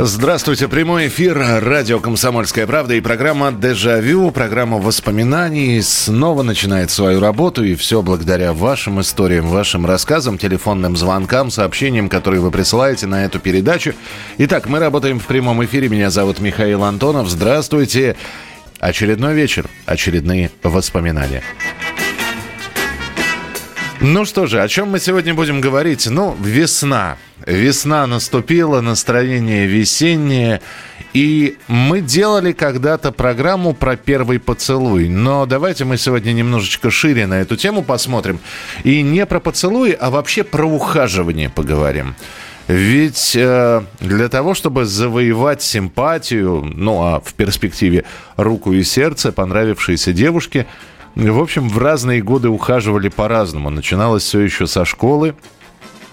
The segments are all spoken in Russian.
Здравствуйте, прямой эфир, радио «Комсомольская правда» и программа «Дежавю», программа воспоминаний снова начинает свою работу, и все благодаря вашим историям, вашим рассказам, телефонным звонкам, сообщениям, которые вы присылаете на эту передачу. Итак, мы работаем в прямом эфире, меня зовут Михаил Антонов, здравствуйте. Очередной вечер, очередные воспоминания. Ну что же, о чем мы сегодня будем говорить? Ну, весна. Весна наступила, настроение весеннее. И мы делали когда-то программу про первый поцелуй. Но давайте мы сегодня немножечко шире на эту тему посмотрим. И не про поцелуи, а вообще про ухаживание поговорим. Ведь э, для того, чтобы завоевать симпатию, ну а в перспективе руку и сердце понравившейся девушке, в общем, в разные годы ухаживали по-разному. Начиналось все еще со школы.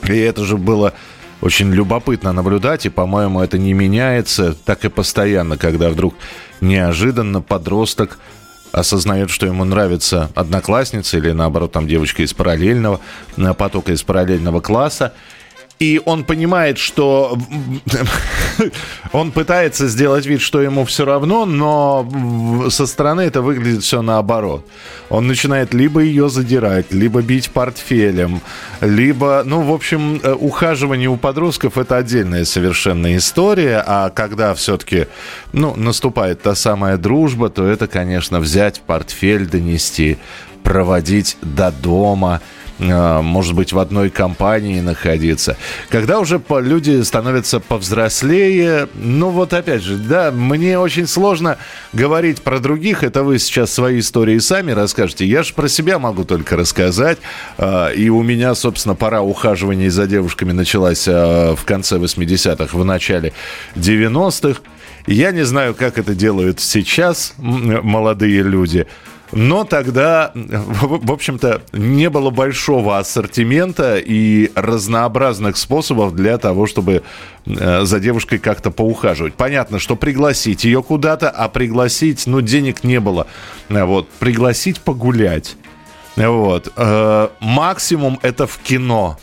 И это же было очень любопытно наблюдать, и, по-моему, это не меняется так и постоянно, когда вдруг неожиданно подросток осознает, что ему нравится одноклассница или, наоборот, там девочка из параллельного э, потока, из параллельного класса, и он понимает, что он пытается сделать вид, что ему все равно, но со стороны это выглядит все наоборот. Он начинает либо ее задирать, либо бить портфелем, либо, ну, в общем, э, ухаживание у подростков это отдельная совершенно история, а когда все-таки, ну, наступает та самая дружба, то это, конечно, взять портфель, донести, проводить до дома – может быть, в одной компании находиться. Когда уже люди становятся повзрослее, ну вот опять же, да, мне очень сложно говорить про других, это вы сейчас свои истории сами расскажете. Я же про себя могу только рассказать, а, и у меня, собственно, пора ухаживания за девушками началась а, в конце 80-х, в начале 90-х. Я не знаю, как это делают сейчас молодые люди. Но тогда, в общем-то, не было большого ассортимента и разнообразных способов для того, чтобы э, за девушкой как-то поухаживать. Понятно, что пригласить ее куда-то, а пригласить, ну, денег не было. Вот, пригласить погулять. Вот. Э, максимум это в кино.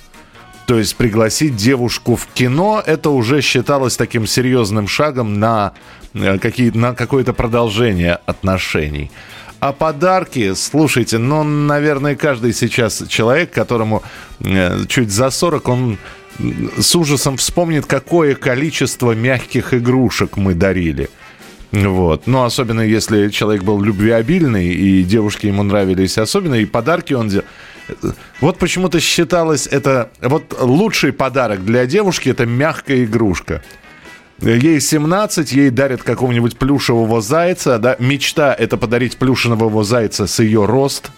То есть пригласить девушку в кино, это уже считалось таким серьезным шагом на, э, какие, на какое-то продолжение отношений. А подарки, слушайте, ну, наверное, каждый сейчас человек, которому э, чуть за 40, он с ужасом вспомнит, какое количество мягких игрушек мы дарили. Вот. Ну, особенно если человек был любвеобильный, и девушки ему нравились особенно, и подарки он делал. Вот почему-то считалось это... Вот лучший подарок для девушки – это мягкая игрушка. Ей 17, ей дарят какого-нибудь плюшевого зайца. Да? Мечта – это подарить плюшевого зайца с ее рост,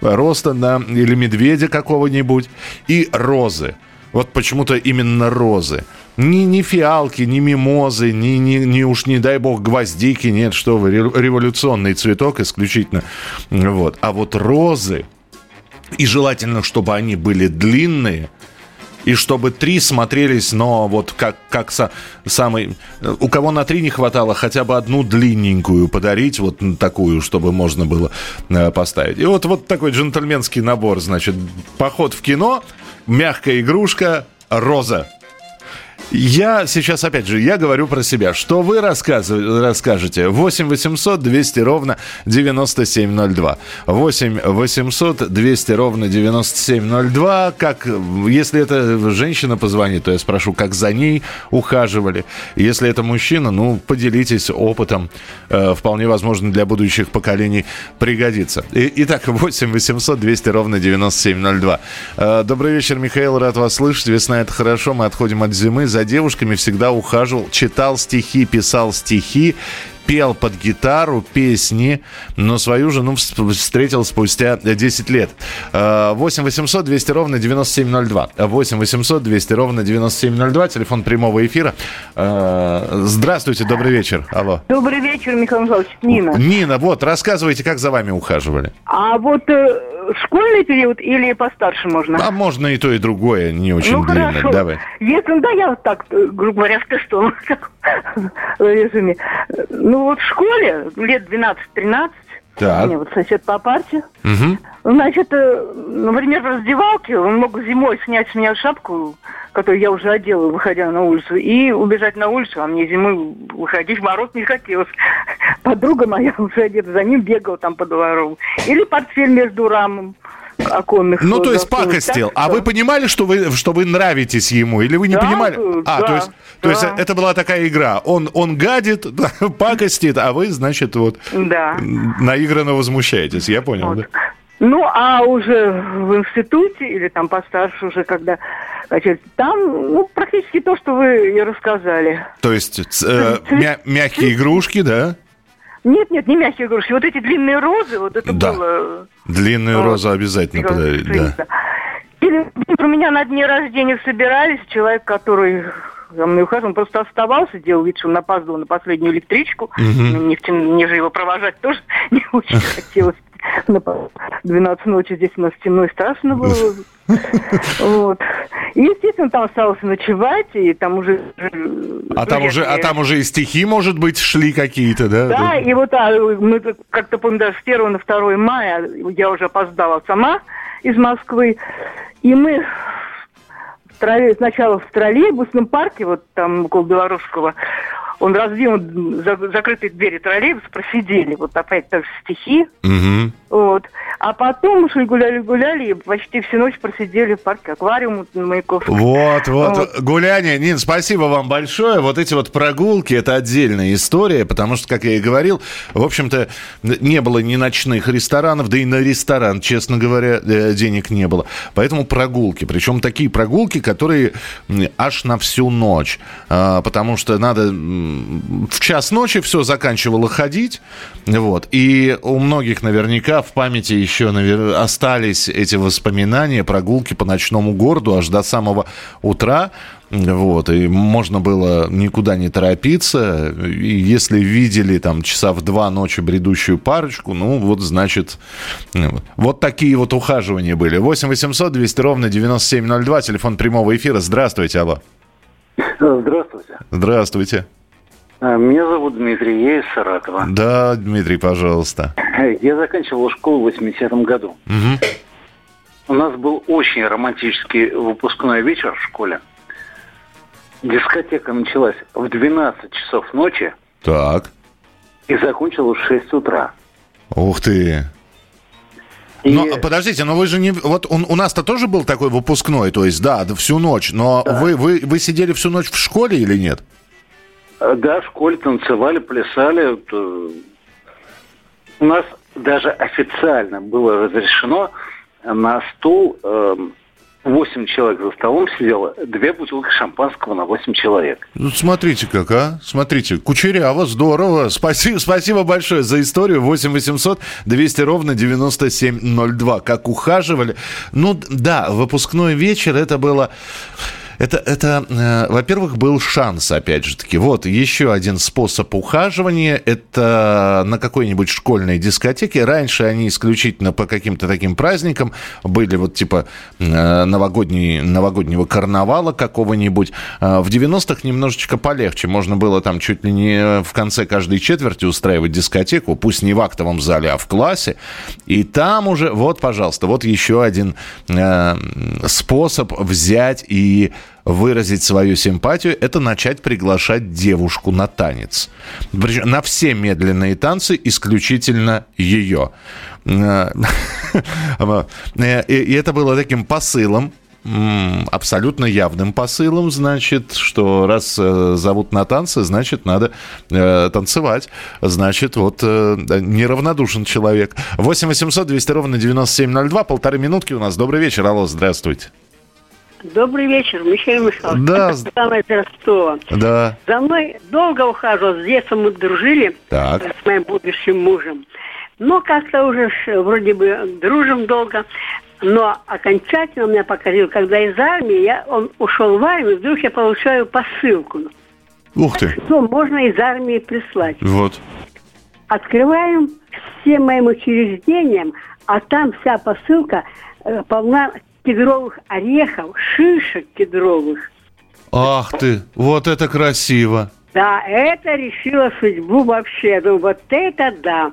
роста, да, или медведя какого-нибудь. И розы. Вот почему-то именно розы. Ни, ни фиалки, ни мимозы, ни, ни, ни уж не дай бог гвоздики, нет, что вы, революционный цветок исключительно. Вот. А вот розы, и желательно, чтобы они были длинные – и чтобы три смотрелись, но вот как, как со, самый... У кого на три не хватало, хотя бы одну длинненькую подарить, вот такую, чтобы можно было э, поставить. И вот, вот такой джентльменский набор, значит, поход в кино, мягкая игрушка, роза я сейчас, опять же, я говорю про себя. Что вы расскажете? 8 800 200 ровно 9702. 8 800 200 ровно 9702. Как, если это женщина позвонит, то я спрошу, как за ней ухаживали. Если это мужчина, ну, поделитесь опытом. Э, вполне возможно, для будущих поколений пригодится. И, итак, 8 800 200 ровно 9702. Э, добрый вечер, Михаил, рад вас слышать. Весна – это хорошо, мы отходим от зимы за девушками всегда ухаживал, читал стихи, писал стихи, пел под гитару песни, но свою жену встретил спустя 10 лет. 8 800 200 ровно 9702. 8 800 200 ровно 9702. Телефон прямого эфира. Э, здравствуйте, добрый вечер. Алло. Добрый вечер, Михаил Михайлович. Нина. Нина, вот, рассказывайте, как за вами ухаживали. А вот э, школьный период или постарше можно? А можно и то, и другое, не очень ну, длинно. Хорошо. Давай. Если, да, я вот так, грубо говоря, в тестовом режиме. Ну, вот в школе лет 12-13 так. Меня вот сосед по парте. Угу. Значит, э, например, в раздевалке он мог зимой снять с меня шапку, которую я уже одела, выходя на улицу, и убежать на улицу, а мне зимой выходить в мороз не хотелось. Подруга моя уже одета за ним, бегала там по двору. Или портфель между рамом оконных. Ну, то есть пакостил. а вы понимали, что вы, что вы нравитесь ему? Или вы не да, понимали? Да, а, то есть, да. то есть это была такая игра. Он, он гадит, пакостит, а вы, значит, вот да. наигранно возмущаетесь. Я понял, вот. да? Ну, а уже в институте или там постарше уже, когда там ну, практически то, что вы и рассказали. То есть э, мя- мягкие игрушки, да? Нет, нет, не мягкие игрушки. Вот эти длинные розы, вот это да. было... Длинную вот. розу обязательно подарить, да. Или у меня на дне рождения собирались, человек, который за мной ухаживал, он просто оставался, делал вид, что он опаздывал на последнюю электричку. Угу. Мне, мне же его провожать тоже не очень хотелось. На 12 ночи здесь у нас темно и страшно было. Вот. И, естественно, там осталось ночевать, и там уже... А там уже, а там уже и стихи, может быть, шли какие-то, да? Да, и вот а, мы как-то, помню, даже с 1 на 2 мая я уже опоздала сама из Москвы, и мы сначала в троллейбусном парке, вот там около Белорусского, он разбил закрытые двери троллейбуса, просидели. Вот опять так стихи. Угу. Вот. А потом ушли гуляли-гуляли и почти всю ночь просидели в парке аквариум Маяковского. Вот, вот, вот. Гуляние. Нин, спасибо вам большое. Вот эти вот прогулки, это отдельная история, потому что, как я и говорил, в общем-то, не было ни ночных ресторанов, да и на ресторан, честно говоря, э, денег не было. Поэтому прогулки. Причем такие прогулки, которые аж на всю ночь. А, потому что надо в час ночи все заканчивало ходить. Вот. И у многих наверняка в памяти еще навер... остались эти воспоминания, прогулки по ночному городу аж до самого утра. Вот, и можно было никуда не торопиться. И если видели там часа в два ночи бредущую парочку, ну, вот, значит, вот такие вот ухаживания были. 8 800 200 ровно 9702, телефон прямого эфира. Здравствуйте, алло. Здравствуйте. Здравствуйте. А, меня зовут Дмитрий, я из Саратова. Да, Дмитрий, пожалуйста. Я заканчивал школу в 80-м году. Угу. У нас был очень романтический выпускной вечер в школе. Дискотека началась в 12 часов ночи. Так. И закончилась в 6 утра. Ух ты. И... Но подождите, но вы же не... Вот он, у нас-то тоже был такой выпускной, то есть, да, всю ночь. Но да. вы, вы, вы сидели всю ночь в школе или нет? Э, да, в школе танцевали, плясали. У нас даже официально было разрешено на стол 8 эм, человек за столом сидело, две бутылки шампанского на 8 человек. Ну, смотрите как, а? Смотрите, кучеряво, здорово. Спасибо, спасибо большое за историю. 8 800 200 ровно 9702. Как ухаживали. Ну, да, выпускной вечер, это было... Это, это э, во-первых, был шанс, опять же таки. Вот еще один способ ухаживания. Это на какой-нибудь школьной дискотеке. Раньше они исключительно по каким-то таким праздникам были вот типа э, новогодний, новогоднего карнавала какого-нибудь. Э, в 90-х немножечко полегче. Можно было там чуть ли не в конце каждой четверти устраивать дискотеку. Пусть не в актовом зале, а в классе. И там уже, вот, пожалуйста, вот еще один э, способ взять и выразить свою симпатию, это начать приглашать девушку на танец. На все медленные танцы исключительно ее. Э, и это было таким посылом, абсолютно явным посылом, значит, что раз э, зовут на танцы, значит, надо э, танцевать. Значит, вот э, неравнодушен человек. 8 800 200 ровно 9702, полторы минутки у нас. Добрый вечер, алло, здравствуйте. Добрый вечер, Михаил Михайлович. Да. Самое Ростова. Да. За мной долго ухаживал, с детства мы дружили Так. с моим будущим мужем. Но как-то уже вроде бы дружим долго. Но окончательно меня покорил, когда из армии, я, он ушел в армию, вдруг я получаю посылку. Ух ты. Что можно из армии прислать? Вот. Открываем всем моим учреждениям, а там вся посылка э, полна кедровых орехов, шишек кедровых. Ах ты, вот это красиво. Да, это решило судьбу вообще. Ну, вот это да.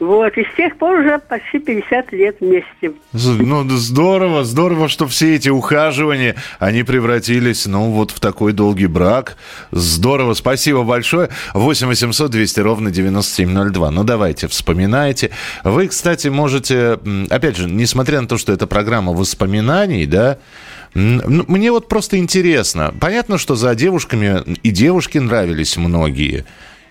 Вот, и с тех пор уже почти 50 лет вместе. Ну, здорово, здорово, что все эти ухаживания, они превратились, ну, вот в такой долгий брак. Здорово, спасибо большое. 8 800 200 ровно 9702. Ну, давайте, вспоминайте. Вы, кстати, можете, опять же, несмотря на то, что это программа воспоминаний, да, ну, мне вот просто интересно. Понятно, что за девушками и девушки нравились многие.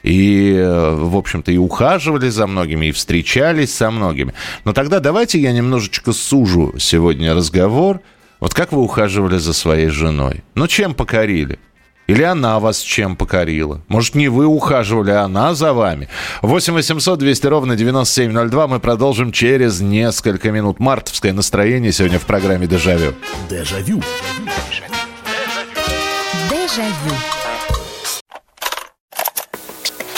И, э, в общем-то, и ухаживали за многими, и встречались со многими. Но тогда давайте я немножечко сужу сегодня разговор. Вот как вы ухаживали за своей женой? Ну, чем покорили? Или она вас чем покорила? Может, не вы ухаживали, а она за вами? 8 800 200 ровно 9702. Мы продолжим через несколько минут. Мартовское настроение сегодня в программе «Дежавю». Дежавю. Дежавю.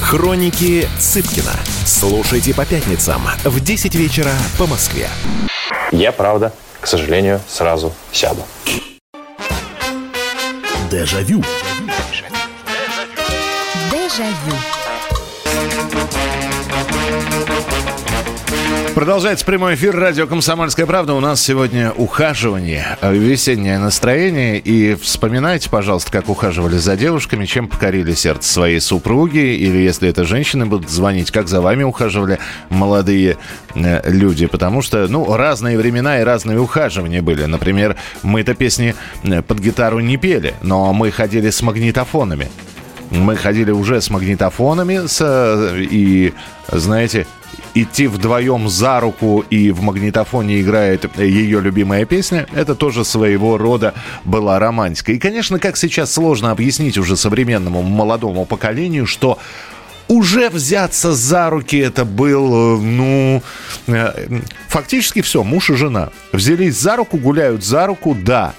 Хроники Цыпкина. Слушайте по пятницам в 10 вечера по Москве. Я, правда, к сожалению, сразу сяду. Дежавю. Дежавю. Продолжается прямой эфир радио «Комсомольская правда». У нас сегодня ухаживание, э, весеннее настроение. И вспоминайте, пожалуйста, как ухаживали за девушками, чем покорили сердце своей супруги. Или если это женщины будут звонить, как за вами ухаживали молодые э, люди. Потому что, ну, разные времена и разные ухаживания были. Например, мы-то песни э, под гитару не пели, но мы ходили с магнитофонами. Мы ходили уже с магнитофонами, с, и, знаете, идти вдвоем за руку и в магнитофоне играет ее любимая песня, это тоже своего рода была романтика. И, конечно, как сейчас сложно объяснить уже современному молодому поколению, что уже взяться за руки это был, ну, э, фактически все, муж и жена. Взялись за руку, гуляют за руку, да.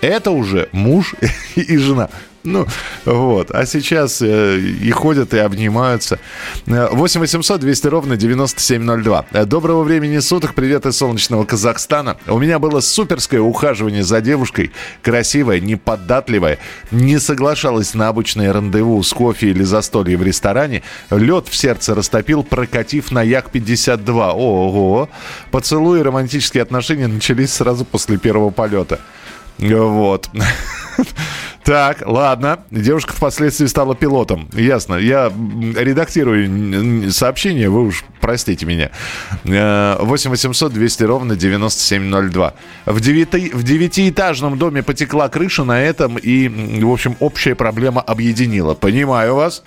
Это уже муж и жена. Ну, вот. А сейчас э, и ходят, и обнимаются. Э, 8 800 200 ровно 9702. Э, Доброго времени суток. Привет из солнечного Казахстана. У меня было суперское ухаживание за девушкой. Красивая, неподатливая. Не соглашалась на обычное рандеву с кофе или застолье в ресторане. Лед в сердце растопил, прокатив на Як-52. Ого! Поцелуи и романтические отношения начались сразу после первого полета. Вот. Так, ладно. Девушка впоследствии стала пилотом. Ясно. Я редактирую сообщение, вы уж простите меня. Э, 8 800 200 ровно 9702. В, девяти, в девятиэтажном доме потекла крыша на этом, и, в общем, общая проблема объединила. Понимаю вас.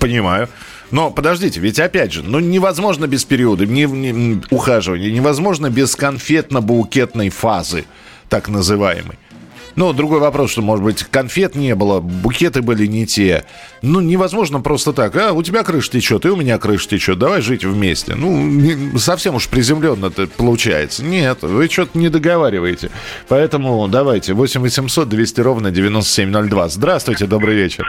Понимаю. Но подождите, ведь опять же, ну невозможно без периода не, не- ухаживания, невозможно без конфетно-букетной фазы, так называемой. Ну, другой вопрос, что, может быть, конфет не было, букеты были не те. Ну, невозможно просто так. А, у тебя крыша течет, и у меня крыша течет. Давай жить вместе. Ну, не- совсем уж приземленно это получается. Нет, вы что-то не договариваете. Поэтому давайте, 8 800 200 ровно 9702. Здравствуйте, добрый вечер.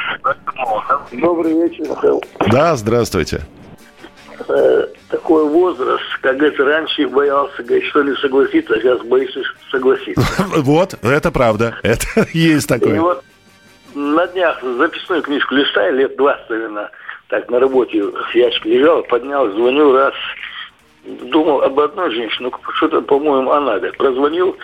Добрый вечер, Михаил. Да, здравствуйте. Э, такой возраст, как говорится, раньше боялся, говорит, что ли, согласиться, а сейчас боишься согласиться. Вот, это правда. Это есть И такое. вот на днях записную книжку листаю, лет 20, наверное, так на работе в ящике лежал, поднял, звоню раз, думал об одной женщине, ну, что-то, по-моему, она, говорит, прозвонил,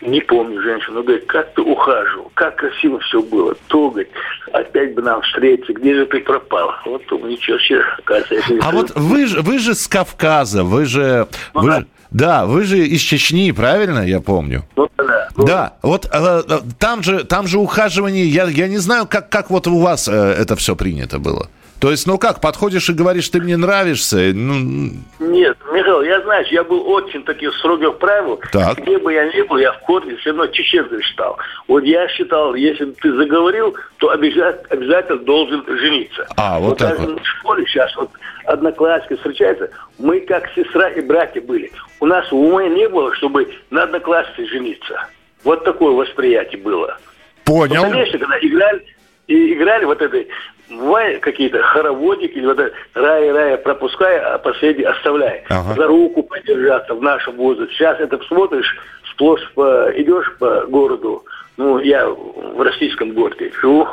не помню женщину, говорит, как ты ухаживал, как красиво все было, то, говорит, опять бы нам встретиться, где же ты пропал? Вот думаю, ничего себе, оказывается. А вот вы же, вы же с Кавказа, вы же... Ну вы да. же- да, вы же из Чечни, правильно я помню? Ну, да, ну, Да, вот э, э, там же, там же ухаживание, я, я не знаю, как, как вот у вас э, это все принято было. То есть, ну как, подходишь и говоришь, ты мне нравишься, ну, Нет, Михаил, я знаешь, я был очень таких строгих правил. Так. Где бы я ни был, я в корне все равно чеченцем считал. Вот я считал, если ты заговорил, то обязательно, обязательно должен жениться. А, вот так даже вот. в школе сейчас вот одноклассники встречаются, мы как сестра и братья были. У нас в уме не было, чтобы на однокласснице жениться. Вот такое восприятие было. Ну, понял. конечно, когда играли, и играли вот это, бывает какие-то хороводики, или вот рая, пропуская, а последний оставляй. Ага. За руку подержаться в нашем возрасте. Сейчас это смотришь, сплошь по, идешь по городу, ну, я в российском городе живу,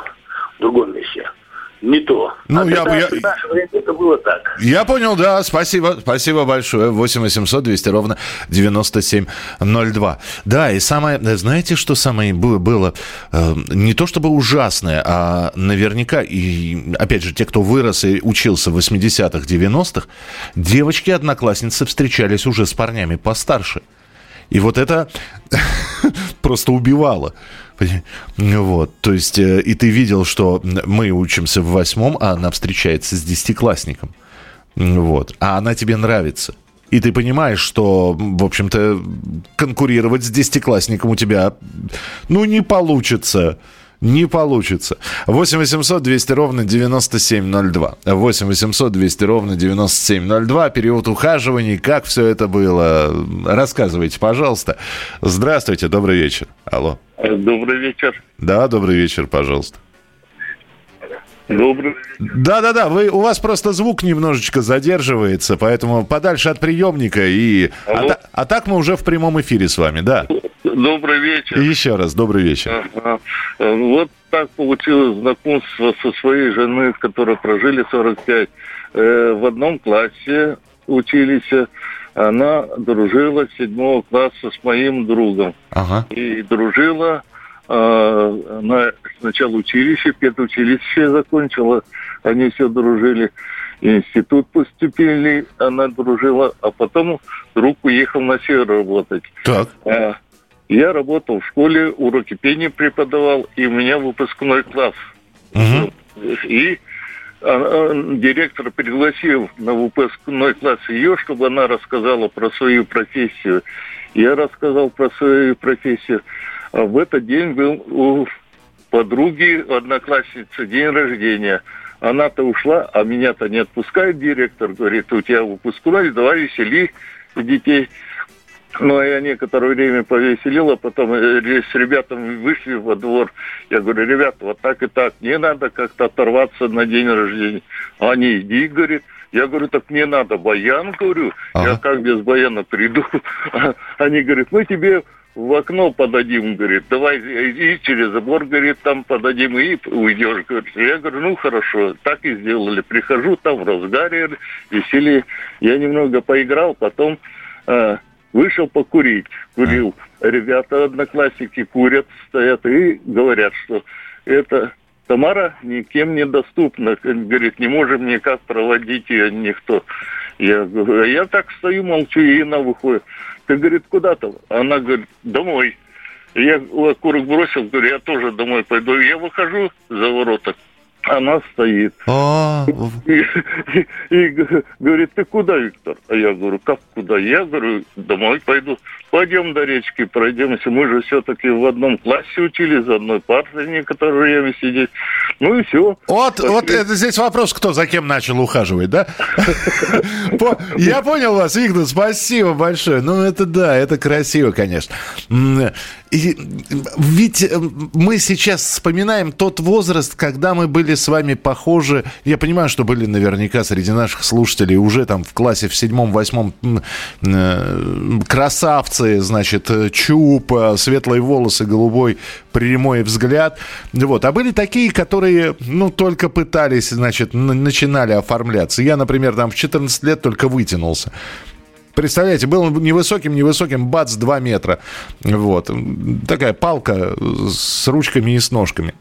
в другом месте. Не то. Ну, а я тогда, я- в наше время это было так. Я понял, да, спасибо, спасибо большое. 8 800 200 ровно 9702. Да, и самое, знаете, что самое бы- было, э, не то чтобы ужасное, а наверняка, и опять же, те, кто вырос и учился в 80-х, 90-х, девочки-одноклассницы встречались уже с парнями постарше. И вот это просто убивало. Вот, то есть, э, и ты видел, что мы учимся в восьмом, а она встречается с десятиклассником. Вот, а она тебе нравится. И ты понимаешь, что, в общем-то, конкурировать с десятиклассником у тебя, ну, не получится. Не получится. 8 800 200 ровно 9702. 8 800 200 ровно 9702. Период ухаживаний. Как все это было? Рассказывайте, пожалуйста. Здравствуйте, добрый вечер. Алло. Добрый вечер. Да, добрый вечер, пожалуйста. Добрый. Да-да-да, вы, у вас просто звук немножечко задерживается, поэтому подальше от приемника. И... А, Алло. та- а так мы уже в прямом эфире с вами, да. Добрый вечер. Еще раз, добрый вечер. Ага. Э, Вот так получилось знакомство со своей женой, с которой прожили 45. Э, В одном классе учились. Она дружила с седьмого класса с моим другом. Ага. И дружила э, она сначала училище, педучилище закончила, они все дружили. Институт поступили, она дружила, а потом друг уехал на север работать. Так. А, Я работал в школе, уроки пения преподавал, и у меня выпускной класс. Мгм. И а, а, директор пригласил на выпускной класс ее, чтобы она рассказала про свою профессию. Я рассказал про свою профессию. А в этот день был у подруги, одноклассницы, день рождения. Она-то ушла, а меня-то не отпускает директор. Говорит, у тебя выпускной, давай весели детей. Ну, а я некоторое время повеселил, а потом э, с ребятами вышли во двор. Я говорю, ребята, вот так и так, не надо как-то оторваться на день рождения. Они, иди, говорит. Я говорю, так мне надо баян, говорю. Я Ага. как без баяна приду? Они говорят, мы тебе в окно подадим, говорит, давай иди через забор, говорит, там подадим и уйдешь, говорит. Я говорю, ну хорошо, так и сделали. Прихожу там в разгаре, веселье. Я немного поиграл, потом э, вышел покурить, курил. Ребята, одноклассники курят, стоят и говорят, что это Тамара никем не доступна. Говорит, не можем никак проводить ее никто. Я говорю, «А я так стою, молчу, и она выходит. Ты, говорит, куда-то? Она говорит, домой. Я окурок бросил, говорю, я тоже домой пойду. Я выхожу за ворота, она стоит. А, И, и- и г- говорит, ты куда, Виктор? А я говорю, как куда? Я говорю, домой пойду. Пойдем до речки, пройдемся. Мы же все-таки в одном классе учились, за одной партой некоторое время сидеть. Ну и все. Вот, вот это здесь вопрос, кто за кем начал ухаживать, да? Я понял вас, Виктор, спасибо большое. Ну, это да, это красиво, конечно. И ведь э, мы сейчас вспоминаем тот возраст, когда мы были с вами похожи. Я понимаю, что были наверняка среди наших слушателей уже там в классе в седьмом, восьмом э, красавцы, значит, чуб, светлые волосы, голубой прямой взгляд. Вот. А были такие, которые, ну, только пытались, значит, начинали оформляться. Я, например, там в 14 лет только вытянулся. Представляете, был невысоким, невысоким, бац, 2 метра. Вот. Такая палка с ручками и с ножками.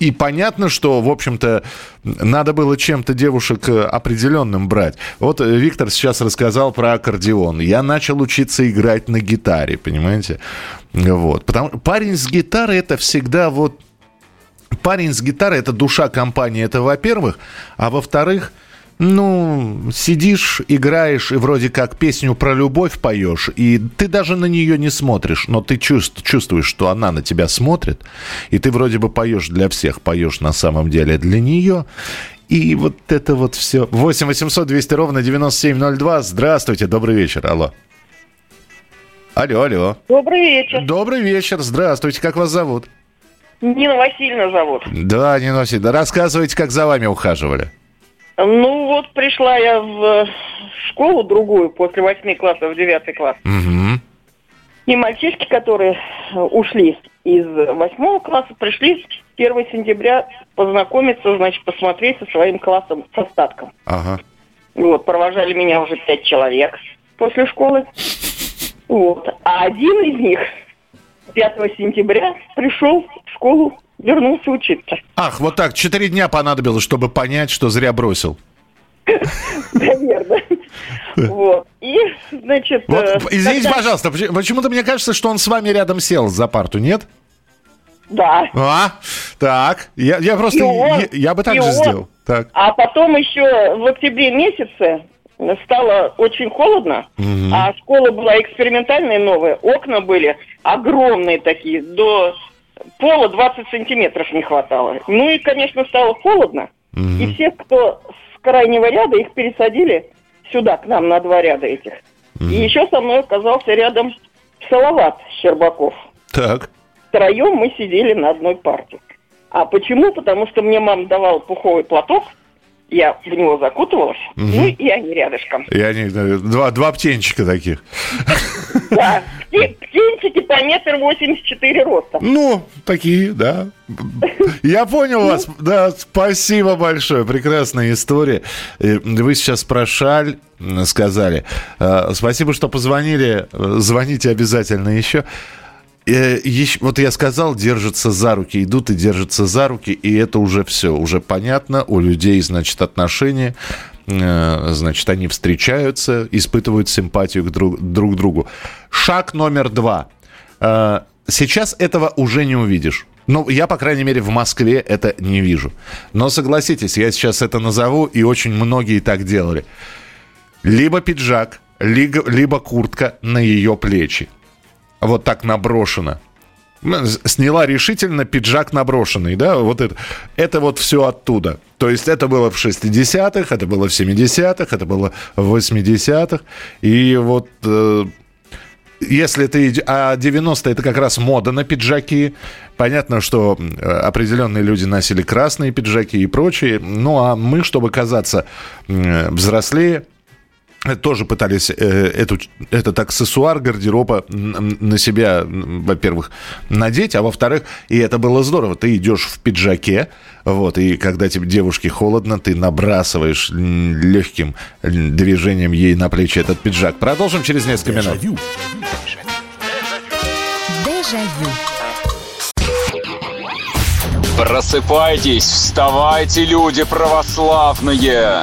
И понятно, что, в общем-то, надо было чем-то девушек определенным брать. Вот Виктор сейчас рассказал про аккордеон. Я начал учиться играть на гитаре, понимаете? Вот. Потому парень с гитарой это всегда вот... Парень с гитарой это душа компании, это во-первых. А во-вторых, ну, сидишь, играешь и вроде как песню про любовь поешь, и ты даже на нее не смотришь, но ты чувств, чувствуешь, что она на тебя смотрит, и ты вроде бы поешь для всех, поешь на самом деле для нее. И вот это вот все. 8 800 200 ровно 9702. Здравствуйте, добрый вечер. Алло. Алло, алло. Добрый вечер. Добрый вечер. Здравствуйте. Как вас зовут? Нина Васильевна зовут. Да, Нина Васильевна. Рассказывайте, как за вами ухаживали. Ну вот пришла я в школу другую после восьми классов в девятый класс. Угу. И мальчишки, которые ушли из восьмого класса, пришли 1 сентября познакомиться, значит, посмотреть со своим классом с остатком. Ага. Вот, провожали меня уже пять человек после школы. Вот. А один из них 5 сентября пришел в школу вернулся учиться. Ах, вот так, четыре дня понадобилось, чтобы понять, что зря бросил. Наверное. Вот. И, значит... Вот, э, извините, пожалуйста, почему-то мне кажется, что он с вами рядом сел за парту, нет? Да. А, так. Я, я просто... Он, я, я бы так же он, сделал. Так. А потом еще в октябре месяце стало очень холодно, угу. а школа была экспериментальная новая, окна были огромные такие, до пола 20 сантиметров не хватало. Ну и, конечно, стало холодно. Угу. И всех, кто с крайнего ряда, их пересадили сюда, к нам, на два ряда этих. Угу. И еще со мной оказался рядом Салават Щербаков. Так. Втроем мы сидели на одной парте. А почему? Потому что мне мама давала пуховый платок, я в него закутывалась, угу. ну и они рядышком. И они, два, два птенчика таких. Да, птенчики по метр восемьдесят четыре роста. Ну, такие, да. Я понял вас. Да, спасибо большое. Прекрасная история. Э, вы сейчас про шаль сказали. Э, спасибо, что позвонили. Звоните обязательно еще. Э, вот я сказал, держатся за руки, идут и держатся за руки, и это уже все, уже понятно, у людей, значит, отношения, э, значит, они встречаются, испытывают симпатию к друг, друг другу. Шаг номер два. Э, сейчас этого уже не увидишь. Ну, я, по крайней мере, в Москве это не вижу. Но согласитесь, я сейчас это назову, и очень многие так делали. Либо пиджак, либо, либо куртка на ее плечи вот так наброшено. Сняла решительно пиджак наброшенный, да, вот это. Это вот все оттуда. То есть это было в 60-х, это было в 70-х, это было в 80-х. И вот э, если ты... А 90-е это как раз мода на пиджаки. Понятно, что э, определенные люди носили красные пиджаки и прочее. Ну, а мы, чтобы казаться взрослее, тоже пытались э, эту, этот аксессуар гардероба на себя, во-первых, надеть, а во-вторых, и это было здорово, ты идешь в пиджаке, вот, и когда тебе девушке холодно, ты набрасываешь легким движением ей на плечи этот пиджак. Продолжим через несколько минут. Дежавю. Просыпайтесь, вставайте, люди православные!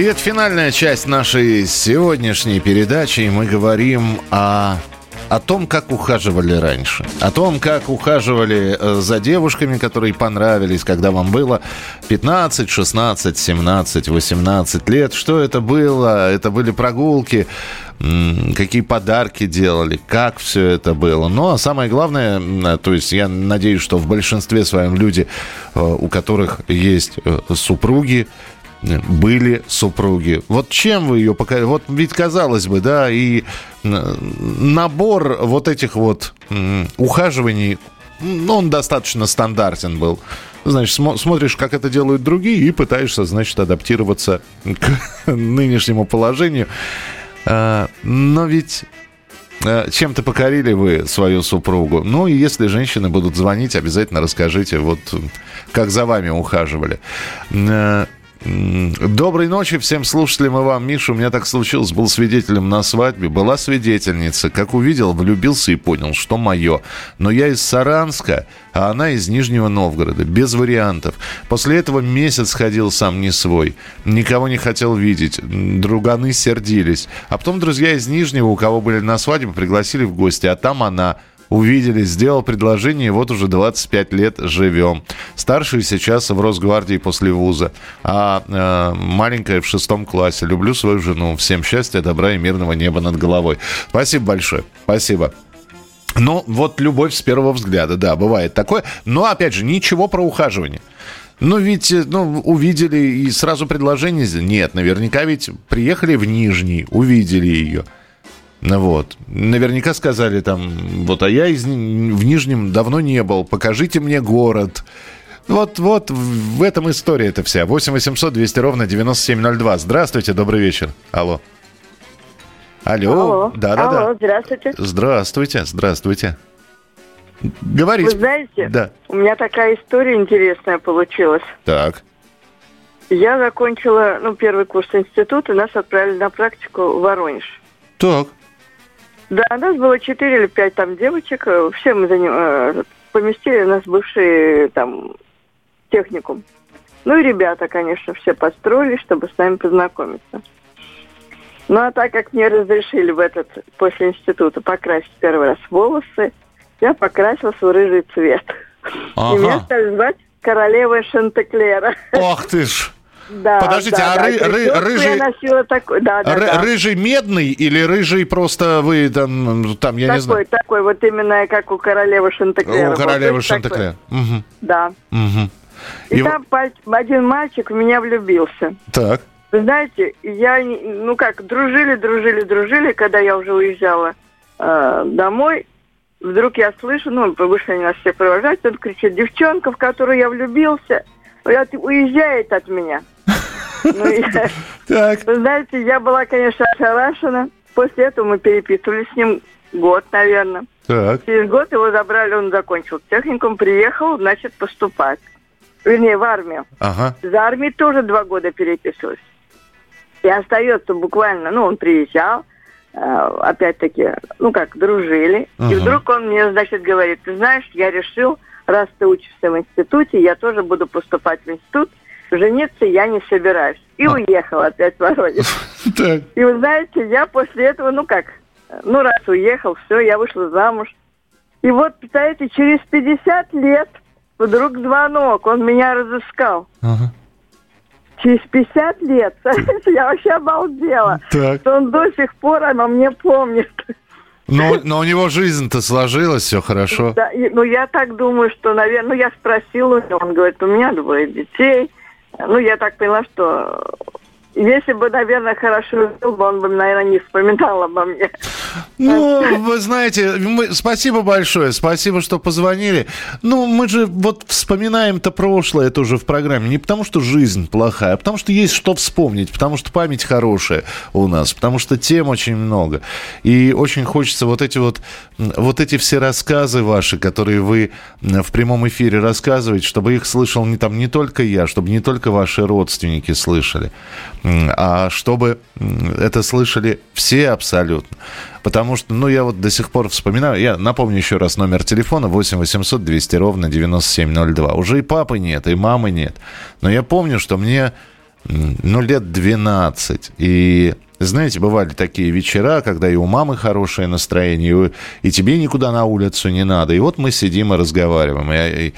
И это финальная часть нашей сегодняшней передачи. Мы говорим о о том, как ухаживали раньше, о том, как ухаживали э, за девушками, которые понравились, когда вам было 15, 16, 17, 18 лет. Что это было? Это были прогулки, какие подарки делали, как все это было. Ну, а самое главное, то есть я надеюсь, что в большинстве своем люди, э, у которых есть э, супруги, были супруги. Вот чем вы ее показали? Вот ведь казалось бы, да, и набор вот этих вот ухаживаний, ну, он достаточно стандартен был. Значит, смо- смотришь, как это делают другие, и пытаешься, значит, адаптироваться к нынешнему положению. А, но ведь а, чем-то покорили вы свою супругу. Ну, и если женщины будут звонить, обязательно расскажите, вот как за вами ухаживали. Доброй ночи всем слушателям и вам, Миша. У меня так случилось, был свидетелем на свадьбе. Была свидетельница. Как увидел, влюбился и понял, что мое. Но я из Саранска, а она из Нижнего Новгорода. Без вариантов. После этого месяц ходил сам не свой. Никого не хотел видеть. Друганы сердились. А потом друзья из Нижнего, у кого были на свадьбе, пригласили в гости. А там она увидели, сделал предложение, и вот уже 25 лет живем. Старший сейчас в Росгвардии после вуза, а э, маленькая в шестом классе. Люблю свою жену. Всем счастья, добра и мирного неба над головой. Спасибо большое. Спасибо. Ну, вот любовь с первого взгляда, да, бывает такое. Но, опять же, ничего про ухаживание. Ну, ведь, э, ну, увидели и сразу предложение. Нет, наверняка ведь приехали в Нижний, увидели ее. Ну вот. Наверняка сказали там, вот, а я из, в Нижнем давно не был, покажите мне город. Вот, вот, в этом история это вся. 8 800 200 ровно 9702. Здравствуйте, добрый вечер. Алло. Алло. Алло. Да, да, Алло, да. здравствуйте. Здравствуйте, здравствуйте. Говорите. Вы знаете, Да. у меня такая история интересная получилась. Так. Я закончила, ну, первый курс института, нас отправили на практику в Воронеж. Так. Да, нас было четыре или пять там девочек, э, все мы за ним, э, поместили нас в бывший там техникум. Ну и ребята, конечно, все построились, чтобы с нами познакомиться. Ну а так как мне разрешили в этот, после института, покрасить первый раз волосы, я покрасилась в рыжий цвет. И меня Ага. стали звать королевой Шантеклера. Ох ты ж. Да, Подождите, да, а да, ры- ры- рыжий- такой, да, да, Ры- да. Рыжий медный или рыжий просто вы там, там я такой, не знаю. такой, вот именно как у королевы Шантеклера. У королевы Вот такой. Шантеклер. Мгм. Да. Мгм. И, И там паль- один мальчик в меня влюбился. Так. Вы знаете, я, ну как, дружили, дружили, дружили, когда я уже уезжала э, домой. Вдруг я слышу, ну, вышли они нас все провожать, он кричит, девчонка, в которую я влюбился, уезжает от меня. Ну, Так. Вы знаете, я была, конечно, ошарашена. После этого мы переписывались с ним год, наверное. Так. Через год его забрали, он закончил техникум, приехал, значит, поступать. Вернее, в армию. Ага. За армией тоже два года переписывалась. И остается буквально, ну, он приезжал, э, опять-таки, ну как, дружили. И Ага. вдруг он мне, значит, говорит, ты знаешь, я решил, раз ты учишься в институте, я тоже буду поступать в институт, жениться я не собираюсь. И уехал опять в Воронеж. И вы знаете, я после этого, ну как, ну раз уехал, все, я вышла замуж. И вот, представляете, через 50 лет вдруг звонок, он меня разыскал. Через 50 лет. Я вообще обалдела. Так. Что он до сих пор обо мне помнит. Но, но у него жизнь-то сложилась, все хорошо. Да, и- ну, я так думаю, что, наверное, ну, я спросила у него, он говорит, у меня двое детей. Ну, я так поняла, что если бы, наверное, хорошо жил бы, он бы, наверное, не вспоминал обо мне. Ну, вы знаете, мы, спасибо большое, спасибо, что позвонили. Ну, мы же вот вспоминаем-то прошлое тоже в программе. Не потому, что жизнь плохая, а потому, что есть что вспомнить, потому что память хорошая у нас, потому что тем очень много. И очень хочется вот эти вот, вот эти все рассказы ваши, которые вы в прямом эфире рассказываете, чтобы их слышал не там не только я, чтобы не только ваши родственники слышали, а чтобы это слышали все абсолютно. Потому что, ну, я вот до сих пор вспоминаю, я напомню еще раз номер телефона 8 800 200 ровно 9702. Уже и папы нет, и мамы нет. Но я помню, что мне, ну, лет 12. И знаете, бывали такие вечера, когда и у мамы хорошее настроение, и, и тебе никуда на улицу не надо. И вот мы сидим и разговариваем. И, и,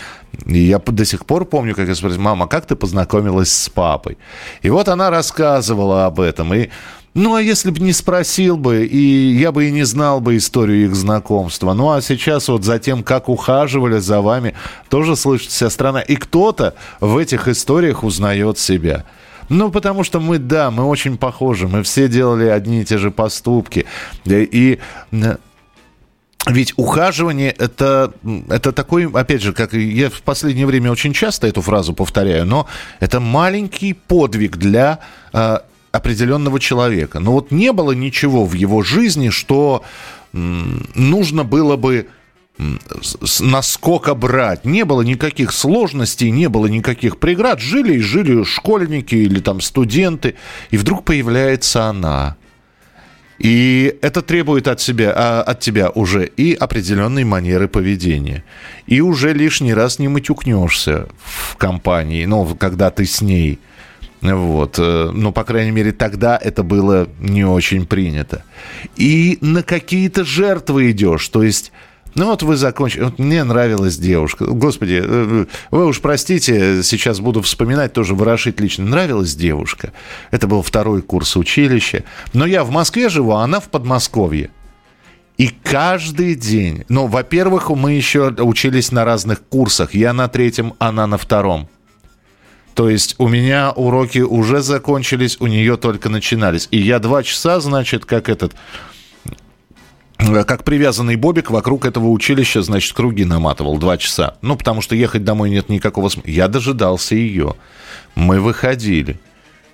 и я до сих пор помню, как я спросил, мама, как ты познакомилась с папой? И вот она рассказывала об этом. И ну, а если бы не спросил бы, и я бы и не знал бы историю их знакомства. Ну, а сейчас вот за тем, как ухаживали за вами, тоже слышит вся страна. И кто-то в этих историях узнает себя. Ну, потому что мы, да, мы очень похожи. Мы все делали одни и те же поступки. И ведь ухаживание это, это такой, опять же, как я в последнее время очень часто эту фразу повторяю, но это маленький подвиг для э, определенного человека. Но вот не было ничего в его жизни, что нужно было бы насколько брать. Не было никаких сложностей, не было никаких преград. Жили и жили школьники или там студенты. И вдруг появляется она. И это требует от, себя, а, от тебя уже и определенной манеры поведения. И уже лишний раз не матюкнешься в компании, ну, когда ты с ней – вот. Э, ну, по крайней мере, тогда это было не очень принято. И на какие-то жертвы идешь. То есть... Ну вот вы закончили. Вот мне нравилась девушка. Господи, э, э, вы уж простите, сейчас буду вспоминать, тоже ворошить лично. Нравилась девушка. Это был второй курс училища. Но я в Москве живу, а она в Подмосковье. И каждый день, ну, во-первых, мы еще учились на разных курсах. Я на третьем, она на втором. То есть у меня уроки уже закончились, у нее только начинались. И я два часа, значит, как этот как привязанный Бобик вокруг этого училища, значит, круги наматывал два часа. Ну, потому что ехать домой нет никакого смысла. Я дожидался ее. Мы выходили.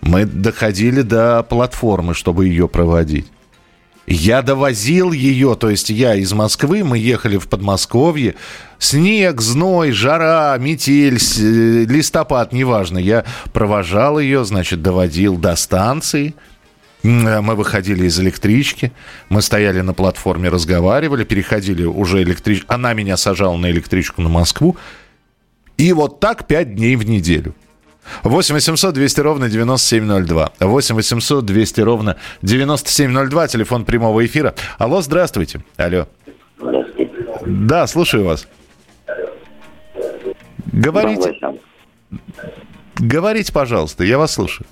Мы доходили до платформы, чтобы ее проводить. Я довозил ее, то есть я из Москвы, мы ехали в Подмосковье, снег, зной, жара, метель, э, листопад, неважно. Я провожал ее, значит, доводил до станции. Э, мы выходили из электрички, мы стояли на платформе, разговаривали, переходили уже электричку. Она меня сажала на электричку на Москву. И вот так пять дней в неделю. 8 800 200 ровно 9702. 8 800 200 ровно 9702. Телефон прямого эфира. Алло, здравствуйте. Алло. Здравствуйте. Да, слушаю вас. Говорите. Говорите, пожалуйста, я вас слушаю.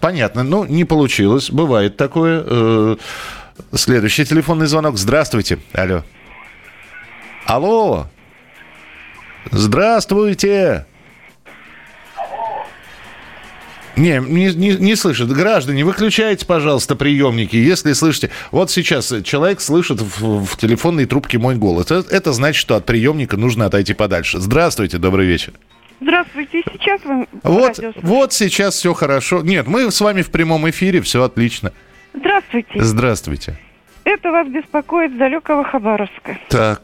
Понятно. Ну, не получилось. Бывает такое. Э, следующий телефонный звонок. Здравствуйте. Алло. Алло. Здравствуйте. Не, не, не, не слышит. Граждане, выключайте, пожалуйста, приемники, если слышите. Вот сейчас человек слышит в, в телефонной трубке мой голос. Это, это значит, что от приемника нужно отойти подальше. Здравствуйте, добрый вечер. Здравствуйте, сейчас вы... Вот, вот сейчас все хорошо. Нет, мы с вами в прямом эфире, все отлично. Здравствуйте. Здравствуйте. Это вас беспокоит с далекого Хабаровска. Так.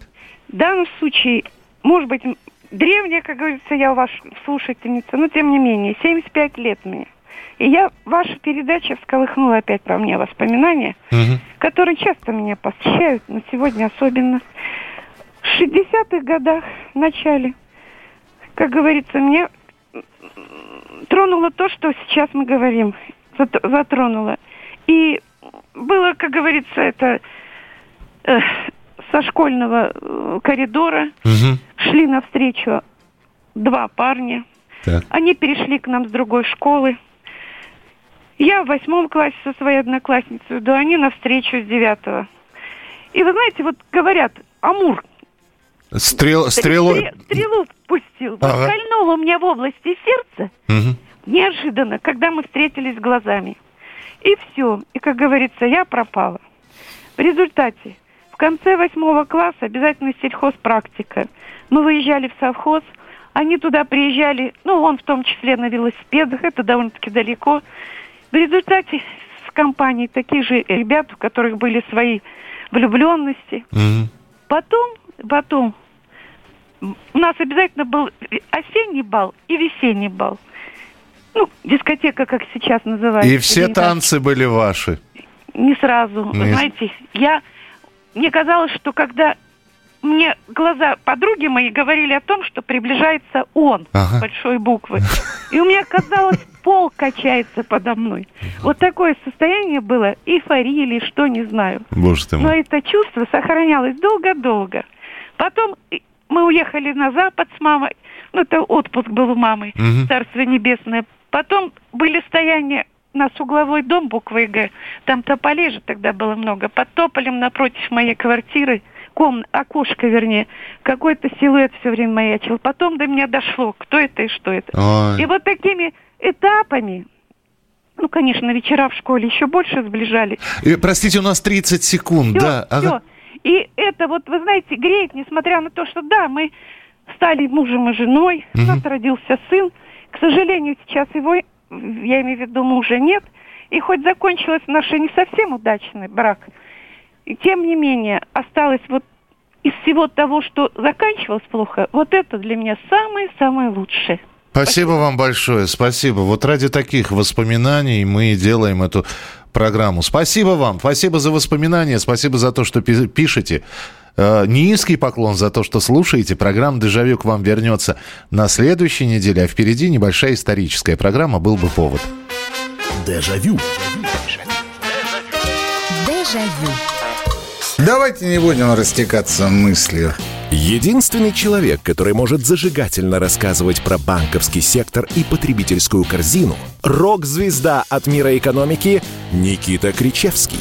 В данном случае, может быть, древняя, как говорится, я у вас слушательница, но тем не менее, 75 лет мне. И я, ваша передача всколыхнула опять про мне воспоминания, угу. которые часто меня посещают, но сегодня особенно. В 60-х годах, в начале, как говорится, мне тронуло то, что сейчас мы говорим, затронуло. И было, как говорится, это э, со школьного э, коридора угу. Шли навстречу два парня. Так. Они перешли к нам с другой школы. Я в восьмом классе со своей одноклассницей, да они навстречу с девятого. И вы знаете, вот говорят, Амур. Стрел, стрелу... Стрелу пустил. Ага. Кольнул у меня в области сердца. Угу. Неожиданно, когда мы встретились глазами. И все. И, как говорится, я пропала. В результате в конце восьмого класса обязательно сельхозпрактика. Мы выезжали в совхоз, они туда приезжали, ну, он в том числе на велосипедах, это довольно-таки далеко. В результате с компанией таких же ребят, у которых были свои влюбленности. Мгм. Потом, потом, у нас обязательно был осенний бал и весенний бал. Ну, дискотека, как сейчас называется. И все танцы были ваши. Не сразу. Не- знаете, я... Мне казалось, что когда мне глаза подруги мои говорили о том, что приближается он Ага. с большой буквы. И у меня казалось, пол качается подо мной. Вот такое состояние было, эйфории или что, не знаю. Боже ты Но мой. это чувство сохранялось долго-долго. Потом мы уехали на Запад с мамой. Ну, это отпуск был у мамы, Мгм. царство небесное. Потом были стояния у нас угловой дом буквы Г. Там тополей же тогда было много. Под тополем напротив моей квартиры, ком... окошко, вернее, какой-то силуэт все время маячил. Потом до меня дошло, кто это и что это. Ой. И вот такими этапами, ну, конечно, вечера в школе еще больше сближались. Э, Простите, у нас 30 секунд, Всё, да. ага. всё. И это вот, вы знаете, греет, несмотря на то, что да, мы стали мужем и женой, у нас родился сын. К сожалению, сейчас его, я имею в виду, мужа нет. И хоть закончилась наша не совсем удачный брак, и тем не менее осталось вот из всего того, что заканчивалось плохо, вот это для меня самое-самое лучшее. Спасибо вам большое, спасибо. Вот ради таких воспоминаний мы и делаем эту программу. Спасибо вам, спасибо за воспоминания, спасибо за то, что пи- пишете. Э, Низкий поклон за то, что слушаете. Программа «Дежавю» к вам вернется на следующей неделе, а впереди небольшая историческая программа «Был бы повод». Дежавю. Дежавю. Давайте не будем растекаться мыслью. Единственный человек, который может зажигательно рассказывать про банковский сектор и потребительскую корзину – рок-звезда от мира экономики Никита Кричевский.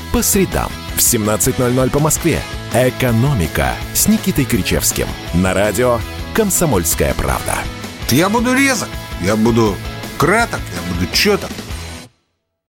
По средам в 17.00 по Москве. «Экономика» с Никитой Кричевским. На радио «Комсомольская правда». Я буду резок, я буду краток, я буду четок.